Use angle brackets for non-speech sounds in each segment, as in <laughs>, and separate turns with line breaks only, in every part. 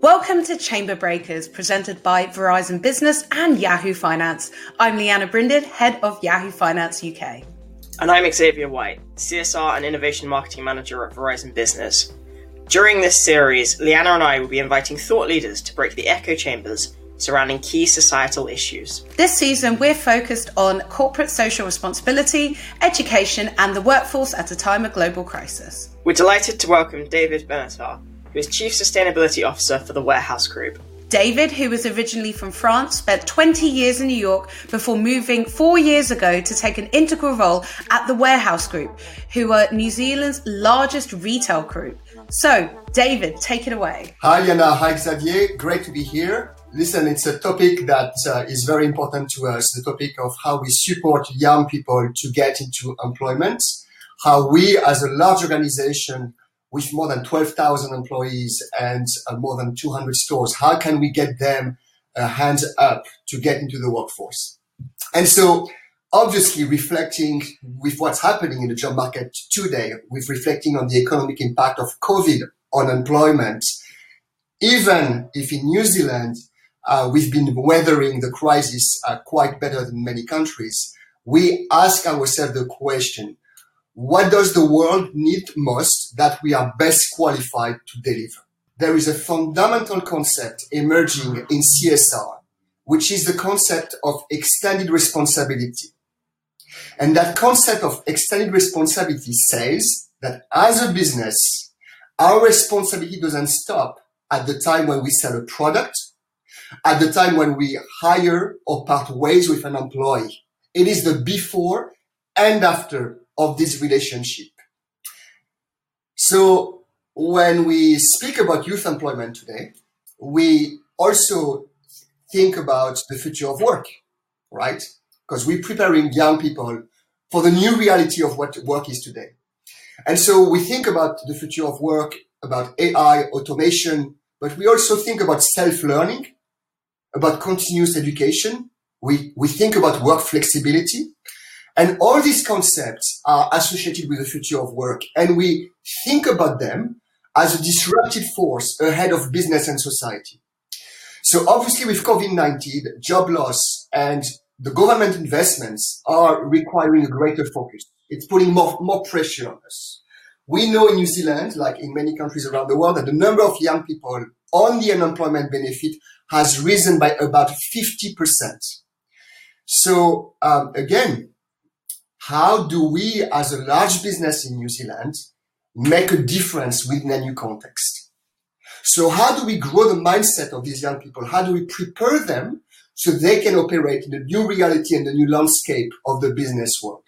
Welcome to Chamber Breakers, presented by Verizon Business and Yahoo Finance. I'm Lianna Brinded, head of Yahoo Finance UK.
And I'm Xavier White, CSR and Innovation Marketing Manager at Verizon Business. During this series, Lianna and I will be inviting thought leaders to break the echo chambers surrounding key societal issues.
This season, we're focused on corporate social responsibility, education, and the workforce at a time of global crisis.
We're delighted to welcome David Benattar, who is Chief Sustainability Officer for the Warehouse Group.
David, who was originally from France, spent 20 years in New York before moving four years ago to take an integral role at the Warehouse Group, who are New Zealand's largest retail group. So, David, take it away.
Hi, Yana. Hi, Xavier. Great to be here. Listen, it's a topic that uh, is very important to us the topic of how we support young people to get into employment, how we, as a large organization, with more than 12,000 employees and uh, more than 200 stores, how can we get them uh, hands up to get into the workforce? And so, obviously, reflecting with what's happening in the job market today, with reflecting on the economic impact of COVID on employment, even if in New Zealand uh, we've been weathering the crisis uh, quite better than many countries, we ask ourselves the question what does the world need most that we are best qualified to deliver? There is a fundamental concept emerging in CSR, which is the concept of extended responsibility. And that concept of extended responsibility says that as a business, our responsibility doesn't stop at the time when we sell a product, at the time when we hire or part ways with an employee. It is the before and after of this relationship. So when we speak about youth employment today, we also think about the future of work, right? Because we're preparing young people for the new reality of what work is today. And so we think about the future of work, about AI, automation, but we also think about self-learning, about continuous education. We, we think about work flexibility. And all these concepts are associated with the future of work. And we think about them as a disruptive force ahead of business and society. So obviously with COVID-19, job loss and the government investments are requiring a greater focus. It's putting more, more pressure on us. We know in New Zealand, like in many countries around the world, that the number of young people on the unemployment benefit has risen by about 50%. So um, again, how do we as a large business in New Zealand make a difference within a new context? So how do we grow the mindset of these young people? How do we prepare them so they can operate in the new reality and the new landscape of the business world?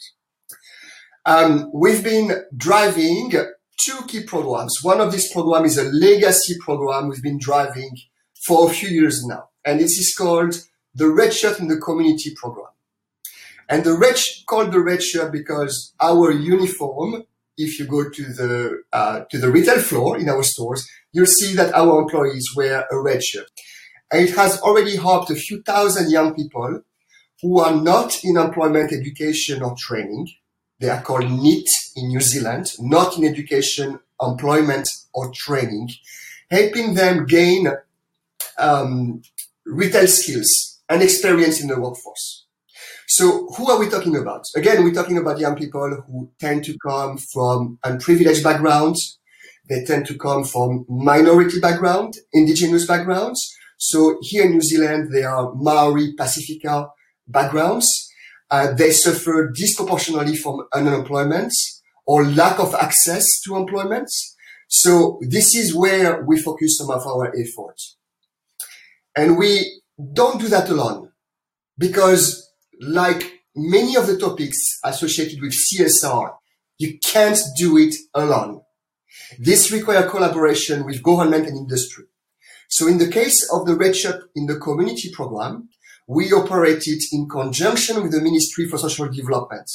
Um, we've been driving two key programs. One of these programs is a legacy program we've been driving for a few years now. And this is called the Red Shirt in the Community program. And the red, called the red shirt because our uniform, if you go to the, uh, to the retail floor in our stores, you'll see that our employees wear a red shirt. And it has already helped a few thousand young people who are not in employment, education or training. They are called NEET in New Zealand, not in education, employment or training, helping them gain um, retail skills and experience in the workforce. So who are we talking about? Again, we're talking about young people who tend to come from unprivileged backgrounds. They tend to come from minority background, indigenous backgrounds. So here in New Zealand, they are Maori Pasifika backgrounds. Uh, they suffer disproportionately from unemployment or lack of access to employment. So this is where we focus some of our efforts. And we don't do that alone because like many of the topics associated with CSR, you can't do it alone. This requires collaboration with government and industry. So in the case of the Red Shirt in the community program, we operated in conjunction with the Ministry for Social Development.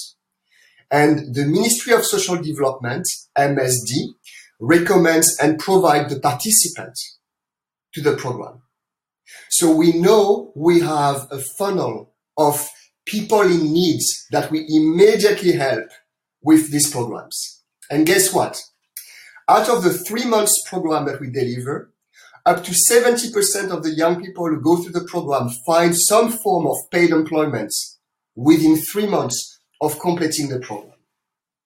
And the Ministry of Social Development, MSD, recommends and provide the participants to the program. So we know we have a funnel of people in needs that we immediately help with these programs. And guess what? Out of the three months program that we deliver, up to 70% of the young people who go through the program find some form of paid employment within three months of completing the program.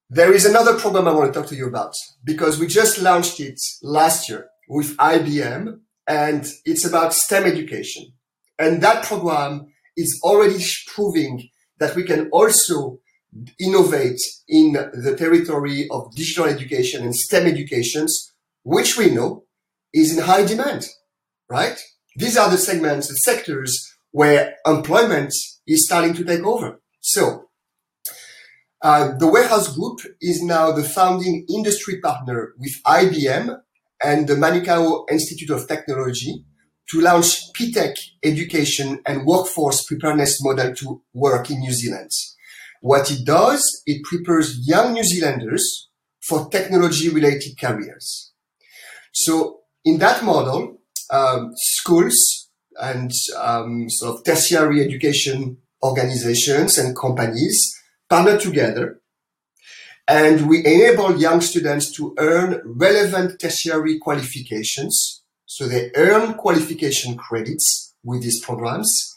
There is another program I want to talk to you about because we just launched it last year with IBM and it's about STEM education. And that program is already proving that we can also innovate in the territory of digital education and STEM educations, which we know is in high demand, right? These are the segments, the sectors where employment is starting to take over. So, uh, the Warehouse Group is now the founding industry partner with IBM and the Manukau Institute of Technology to launch PTech education and workforce preparedness model to work in New Zealand. What it does, it prepares young New Zealanders for technology related careers. So in that model, um, schools and um, sort of tertiary education organizations and companies partner together and we enable young students to earn relevant tertiary qualifications. So they earn qualification credits with these programs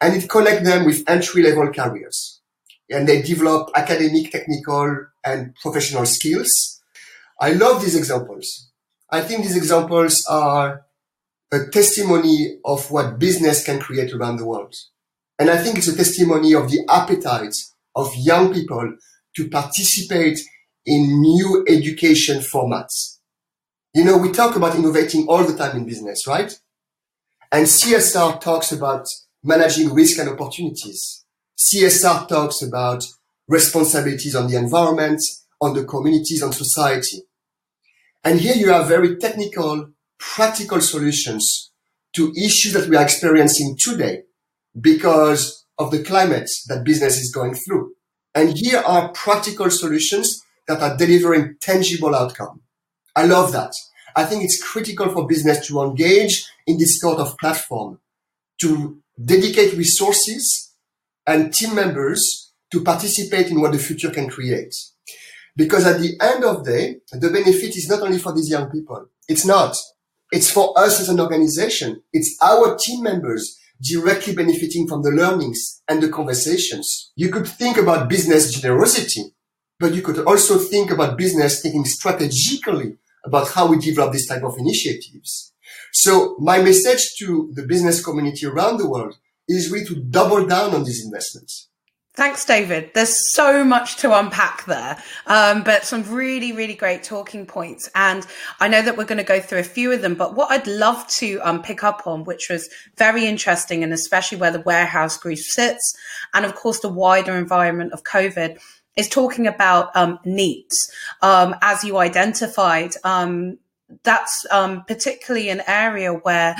and it connects them with entry level careers and they develop academic, technical and professional skills. I love these examples. I think these examples are a testimony of what business can create around the world. And I think it's a testimony of the appetite of young people to participate in new education formats. You know, we talk about innovating all the time in business, right? And CSR talks about managing risk and opportunities. CSR talks about responsibilities on the environment, on the communities, on society. And here you have very technical, practical solutions to issues that we are experiencing today because of the climate that business is going through. And here are practical solutions that are delivering tangible outcome. I love that. I think it's critical for business to engage in this sort of platform, to dedicate resources and team members to participate in what the future can create. Because at the end of the day, the benefit is not only for these young people. It's not. It's for us as an organization. It's our team members directly benefiting from the learnings and the conversations. You could think about business generosity, but you could also think about business thinking strategically about how we develop this type of initiatives. So my message to the business community around the world is really to double down on these investments.
Thanks, David. There's so much to unpack there, um, but some really, really great talking points. And I know that we're going to go through a few of them, but what I'd love to um, pick up on, which was very interesting, and especially where the warehouse group sits, and of course the wider environment of COVID, is talking about um, needs. Um, as you identified, um, that's um, particularly an area where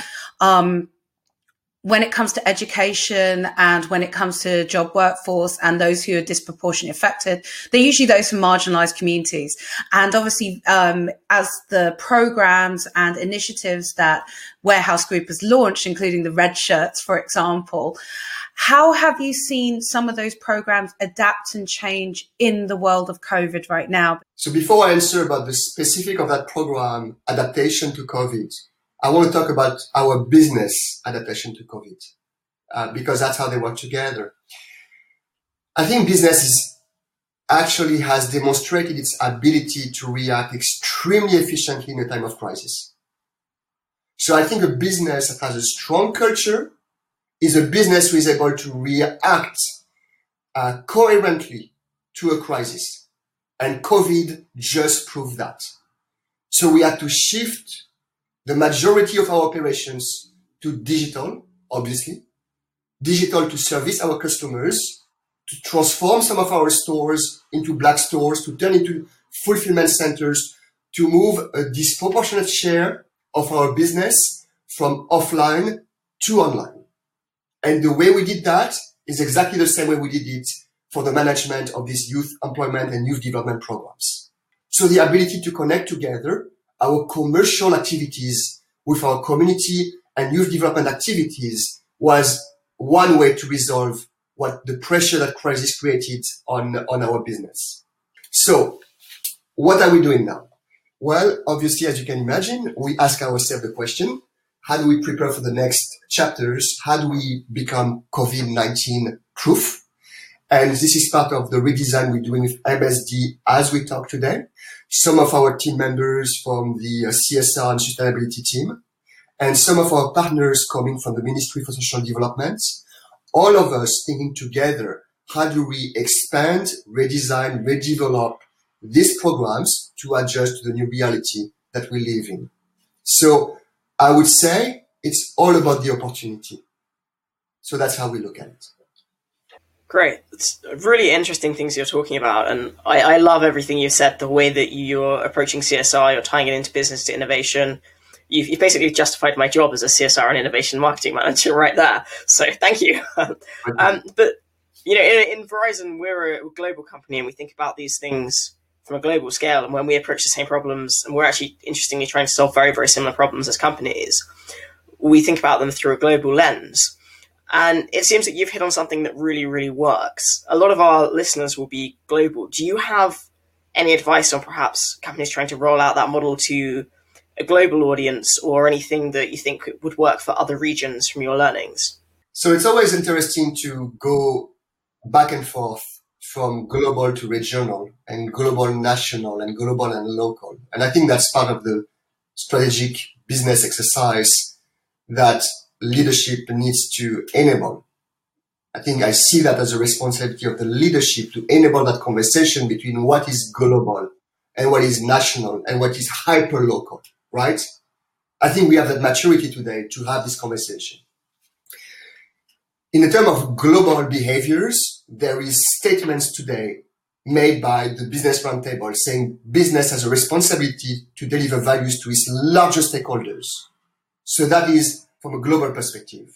when it comes to education and when it comes to job workforce and those who are disproportionately affected, they're usually those from marginalized communities. And obviously, um, as the programs and initiatives that Warehouse Group has launched, including the red shirts, for example, how have you seen some of those programs adapt and change in the world of COVID right now?
So before I answer about the specific of that program adaptation to COVID, I want to talk about our business adaptation to COVID uh, because that's how they work together. I think business is actually has demonstrated its ability to react extremely efficiently in a time of crisis. So I think a business that has a strong culture is a business who is able to react uh, coherently to a crisis. And COVID just proved that. So we had to shift the majority of our operations to digital, obviously, digital to service our customers, to transform some of our stores into black stores, to turn into fulfillment centers, to move a disproportionate share of our business from offline to online. And the way we did that is exactly the same way we did it for the management of these youth employment and youth development programs. So the ability to connect together our commercial activities with our community and youth development activities was one way to resolve what the pressure that crisis created on, on our business. So what are we doing now? Well, obviously, as you can imagine, we ask ourselves the question, how do we prepare for the next chapters? How do we become COVID-19 proof? And this is part of the redesign we're doing with MSD as we talk today. Some of our team members from the uh, CSR and sustainability team and some of our partners coming from the Ministry for Social Development, all of us thinking together, how do we expand, redesign, redevelop these programs to adjust to the new reality that we live in? So I would say it's all about the opportunity. So that's how we look at it.
Great. It's really interesting things you're talking about. And I, I love everything you've said, the way that you're approaching CSR, you're tying it into business to innovation. You've, you've basically justified my job as a CSR and innovation marketing <laughs> manager right there. So thank you. <laughs> um, but, you know, in, in Verizon, we're a global company and we think about these things from a global scale. And when we approach the same problems, and we're actually interestingly trying to solve very, very similar problems as companies, we think about them through a global lens. And it seems that you've hit on something that really, really works. A lot of our listeners will be global. Do you have any advice on perhaps companies trying to roll out that model to a global audience or anything that you think would work for other regions from your learnings?
So it's always interesting to go back and forth from global to regional and global national and global and local. And I think that's part of the strategic business exercise that leadership needs to enable. I think I see that as a responsibility of the leadership to enable that conversation between what is global and what is national and what is hyper local, right? I think we have that maturity today to have this conversation. In the term of global behaviors, there is statements today made by the business roundtable saying business has a responsibility to deliver values to its larger stakeholders. So that is from a global perspective,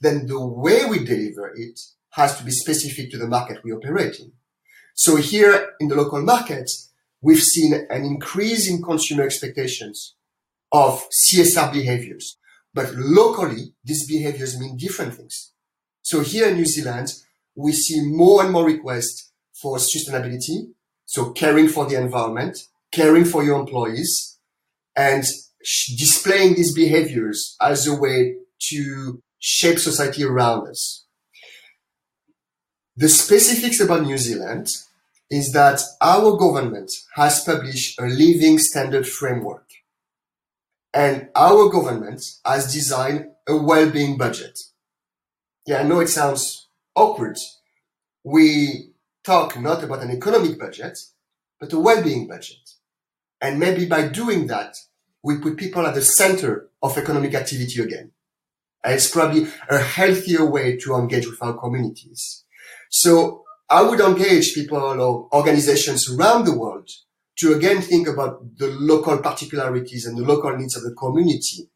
then the way we deliver it has to be specific to the market we operate in. So here in the local markets, we've seen an increase in consumer expectations of CSR behaviors. But locally, these behaviors mean different things. So here in New Zealand, we see more and more requests for sustainability. So caring for the environment, caring for your employees and displaying these behaviors as a way to shape society around us. The specifics about New Zealand is that our government has published a living standard framework and our government has designed a well-being budget. Yeah, I know it sounds awkward. We talk not about an economic budget, but a well-being budget. And maybe by doing that, we put people at the center of economic activity again. And it's probably a healthier way to engage with our communities. So I would engage people or organizations around the world to again think about the local particularities and the local needs of the community.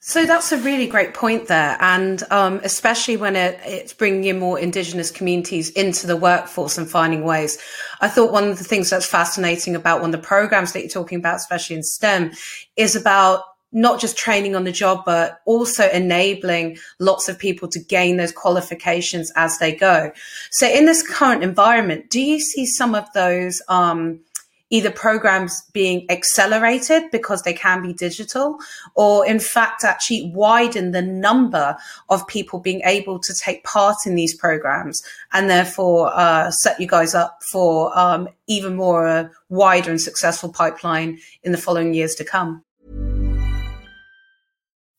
So that's a really great point there, and um, especially when it, it's bringing in more Indigenous communities into the workforce and finding ways. I thought one of the things that's fascinating about one of the programs that you're talking about, especially in STEM, is about not just training on the job, but also enabling lots of people to gain those qualifications as they go. So in this current environment, do you see some of those um, either programs being accelerated because they can be digital or in fact actually widen the number of people being able to take part in these programs and therefore uh, set you guys up for um, even more uh, wider and successful pipeline in the following years to come.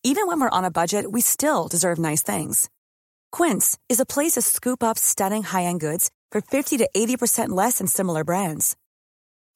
Even when we're on a budget we still deserve nice things. Quince is a place to scoop up stunning high-end goods for 50 to 80% less than similar brands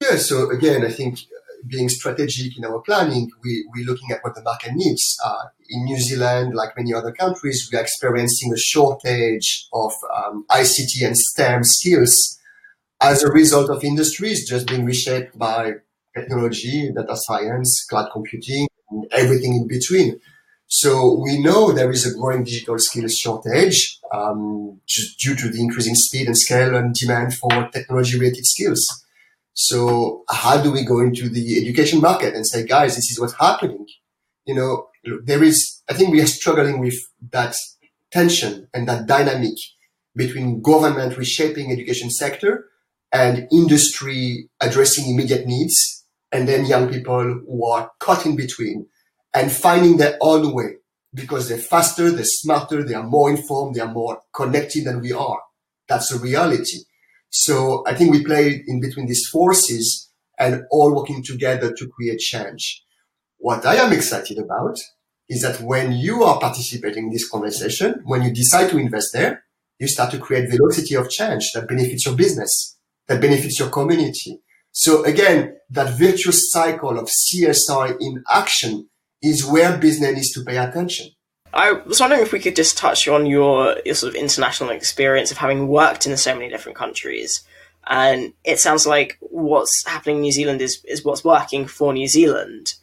Yeah, so again, I think being strategic in our planning, we, we're looking at what the market needs. Uh, in New Zealand, like many other countries, we are experiencing a shortage of um, ICT and STEM skills as a result of industries just being reshaped by technology, data science, cloud computing, and everything in between. So we know there is a growing digital skills shortage um, due to the increasing speed and scale and demand for technology-related skills. So how do we go into the education market and say, guys, this is what's happening? You know, there is, I think we are struggling with that tension and that dynamic between government reshaping education sector and industry addressing immediate needs and then young people who are caught in between and finding their own way because they're faster, they're smarter, they are more informed, they are more connected than we are. That's a reality. So I think we play in between these forces and all working together to create change. What I am excited about is that when you are participating in this conversation, when you decide to invest there, you start to create velocity of change that benefits your business, that benefits your community. So again, that virtuous cycle of CSR in action is where business needs to pay attention.
I was wondering if we could just touch on your, your sort of international experience of having worked in so many different countries. And it sounds like what's happening in New Zealand is, is what's working for New Zealand.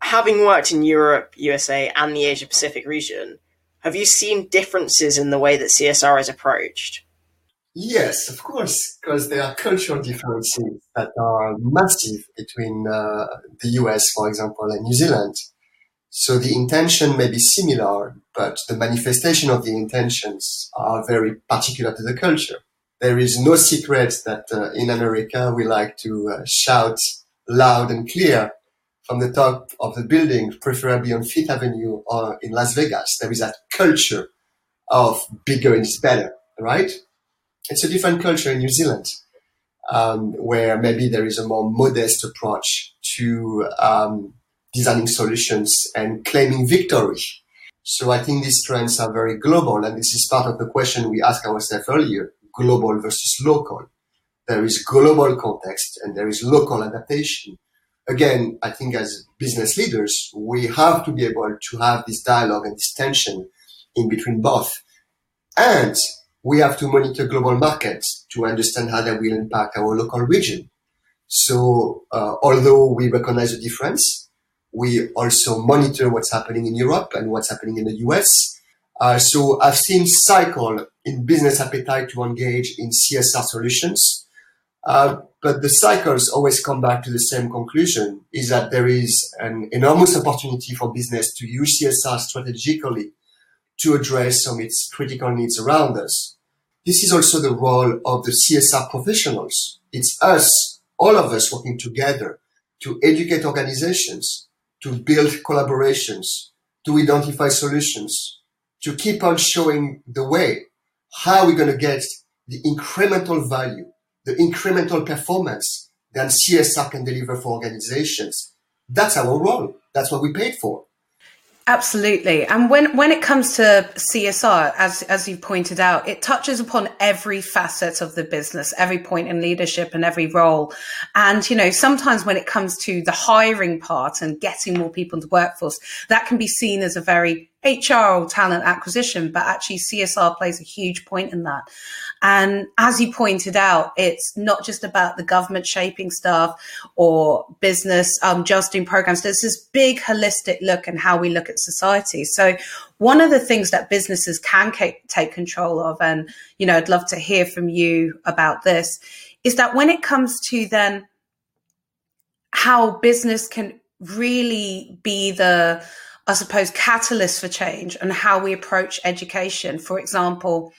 Having worked in Europe, USA, and the Asia Pacific region, have you seen differences in the way that CSR is approached?
Yes, of course, because there are cultural differences that are massive between uh, the US, for example, and New Zealand. So the intention may be similar, but the manifestation of the intentions are very particular to the culture. There is no secret that uh, in America we like to uh, shout loud and clear from the top of the building, preferably on Fifth Avenue or in Las Vegas. There is that culture of bigger is better, right? It's a different culture in New Zealand, um, where maybe there is a more modest approach to um, designing solutions and claiming victory. So I think these trends are very global. And this is part of the question we asked ourselves earlier, global versus local. There is global context and there is local adaptation. Again, I think as business leaders, we have to be able to have this dialogue and this tension in between both. And we have to monitor global markets to understand how they will impact our local region. So, uh, although we recognize the difference, we also monitor what's happening in Europe and what's happening in the US. Uh, so I've seen cycle in business appetite to engage in CSR solutions. Uh, but the cycles always come back to the same conclusion is that there is an enormous opportunity for business to use CSR strategically to address some of its critical needs around us. This is also the role of the CSR professionals. It's us, all of us working together to educate organizations to build collaborations, to identify solutions, to keep on showing the way. How we're going to get the incremental value, the incremental performance that CSR can deliver for organizations? That's our role. That's what we paid for.
Absolutely. And when, when it comes to CSR, as, as you pointed out, it touches upon every facet of the business, every point in leadership and every role. And, you know, sometimes when it comes to the hiring part and getting more people into workforce, that can be seen as a very HR or talent acquisition, but actually CSR plays a huge point in that. And as you pointed out, it's not just about the government shaping stuff or business um, just doing programs. There's this big holistic look and how we look at society. So one of the things that businesses can take control of, and you know, I'd love to hear from you about this, is that when it comes to then how business can really be the I suppose, catalyst for change and how we approach education. For example,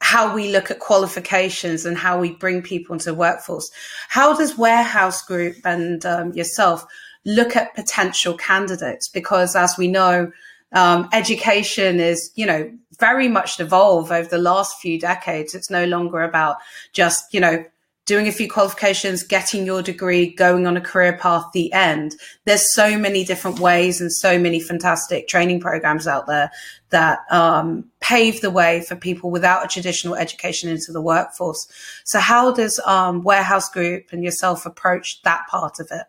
how we look at qualifications and how we bring people into the workforce. How does Warehouse Group and um, yourself look at potential candidates? Because as we know, um, education is, you know, very much evolved over the last few decades. It's no longer about just, you know, doing a few qualifications, getting your degree, going on a career path, the end. There's so many different ways and so many fantastic training programs out there that um, pave the way for people without a traditional education into the workforce. So, how does um, Warehouse Group and yourself approach that part of it?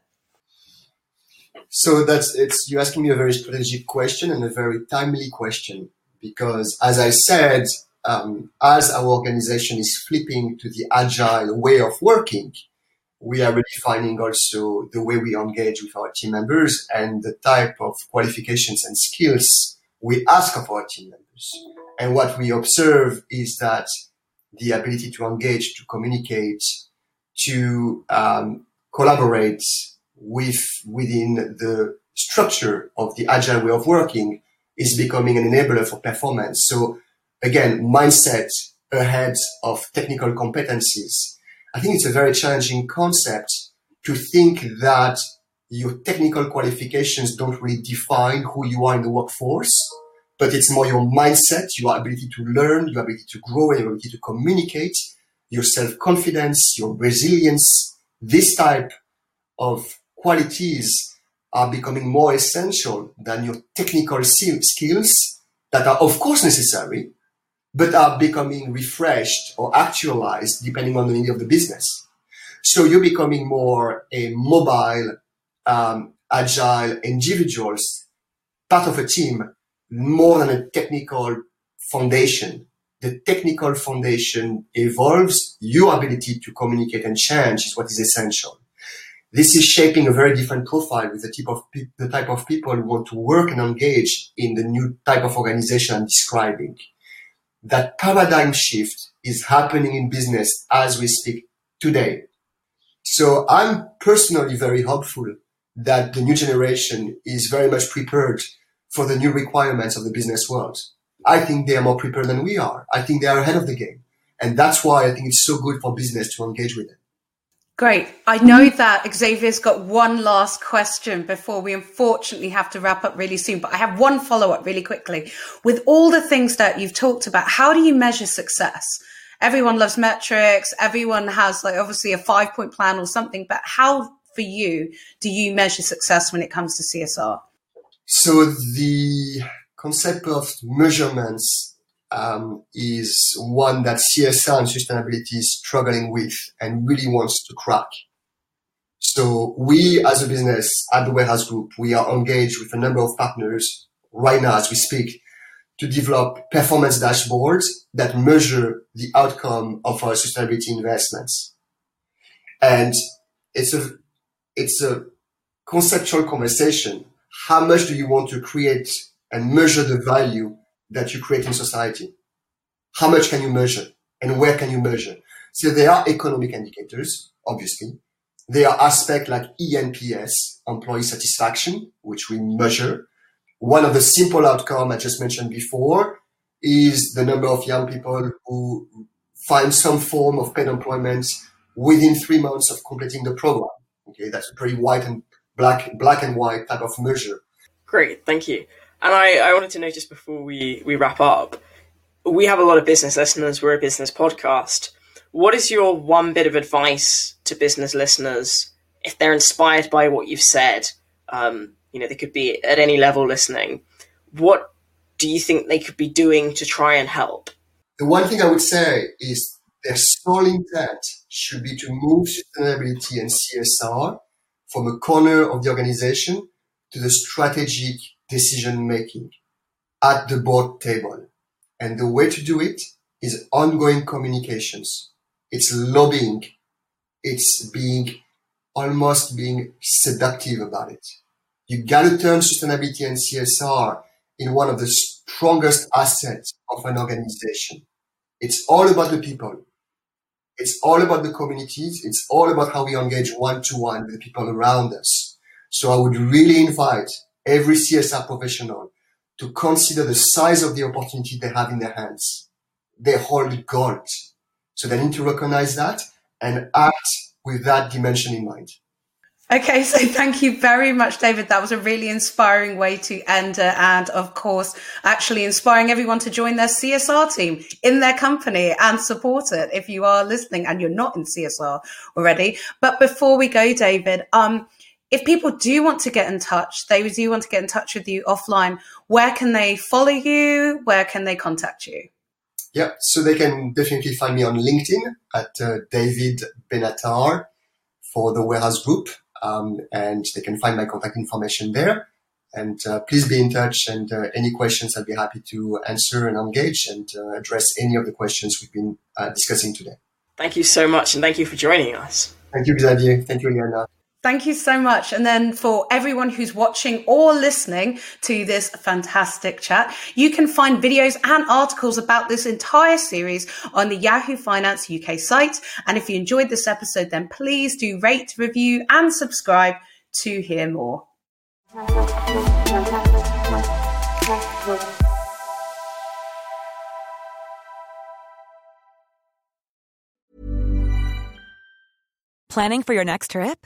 So that's it's you're asking me a very strategic question and a very timely question because, as I said, um, as our organization is flipping to the agile way of working, we are redefining also the way we engage with our team members and the type of qualifications and skills we ask of our team members. And what we observe is that the ability to engage, to communicate, to um, collaborate with within the structure of the agile way of working is becoming an enabler for performance. So again, mindset ahead of technical competencies. I think it's a very challenging concept to think that your technical qualifications don't really define who you are in the workforce, but it's more your mindset, your ability to learn, your ability to grow, your ability to communicate, your self-confidence, your resilience. This type of qualities are becoming more essential than your technical skills that are of course necessary, but are becoming refreshed or actualized depending on the need of the business. So you're becoming more a mobile, um, agile individuals, part of a team, more than a technical foundation. The technical foundation evolves. Your ability to communicate and change is what is essential. This is shaping a very different profile with the type of pe- the type of people who want to work and engage in the new type of organization I'm describing that paradigm shift is happening in business as we speak today. So I'm personally very hopeful that the new generation is very much prepared for the new requirements of the business world. I think they are more prepared than we are. I think they are ahead of the game. And that's why I think it's so good for business to engage with it.
Great. I know mm-hmm. that Xavier's got one last question before we unfortunately have to wrap up really soon, but I have one follow up really quickly. With all the things that you've talked about, how do you measure success? Everyone loves metrics. Everyone has like obviously a five point plan or something, but how for you do you measure success when it comes to CSR?
So the concept of measurements um, is one that CSR and sustainability is struggling with and really wants to crack. So we as a business at the Warehouse Group, we are engaged with a number of partners right now as we speak to develop performance dashboards that measure the outcome of our sustainability investments. And it's a, it's a conceptual conversation. How much do you want to create and measure the value that you create in society. How much can you measure and where can you measure? So there are economic indicators, obviously. There are aspects like ENPS, employee satisfaction, which we measure. One of the simple outcomes I just mentioned before is the number of young people who find some form of paid employment within three months of completing the program. Okay, that's a pretty white and black, black and white type of measure.
Great, thank you. And I, I wanted to notice before we, we wrap up, we have a lot of business listeners. We're a business podcast. What is your one bit of advice to business listeners if they're inspired by what you've said? Um, you know, they could be at any level listening. What do you think they could be doing to try and help?
The one thing I would say is their sole intent should be to move sustainability and CSR from a corner of the organization to the strategic decision making at the board table. And the way to do it is ongoing communications. It's lobbying. It's being almost being seductive about it. You gotta turn sustainability and CSR in one of the strongest assets of an organization. It's all about the people. It's all about the communities. It's all about how we engage one to one with the people around us. So I would really invite every CSR professional to consider the size of the opportunity they have in their hands. they hold gold. So they need to recognize that and act with that dimension in mind.
Okay, so thank you very much, David. That was a really inspiring way to end it. And of course, actually inspiring everyone to join their CSR team in their company and support it if you are listening and you're not in CSR already. But before we go, David, um, if people do want to get in touch, they do want to get in touch with you offline, where can they follow you? Where can they contact you?
Yeah, so they can definitely find me on LinkedIn at uh, David Benattar for the warehouse group um, and they can find my contact information there. And uh, please be in touch. And uh, any questions, I'll be happy to answer and engage and uh, address any of the questions we've been uh, discussing today.
Thank you so much, and thank you for joining us.
Thank you, Xavier. Thank you, Lianna.
Thank you so much. And then for everyone who's watching or listening to this fantastic chat, you can find videos and articles about this entire series on the Yahoo Finance UK site. And if you enjoyed this episode, then please do rate, review and subscribe to hear more.
Planning for your next trip?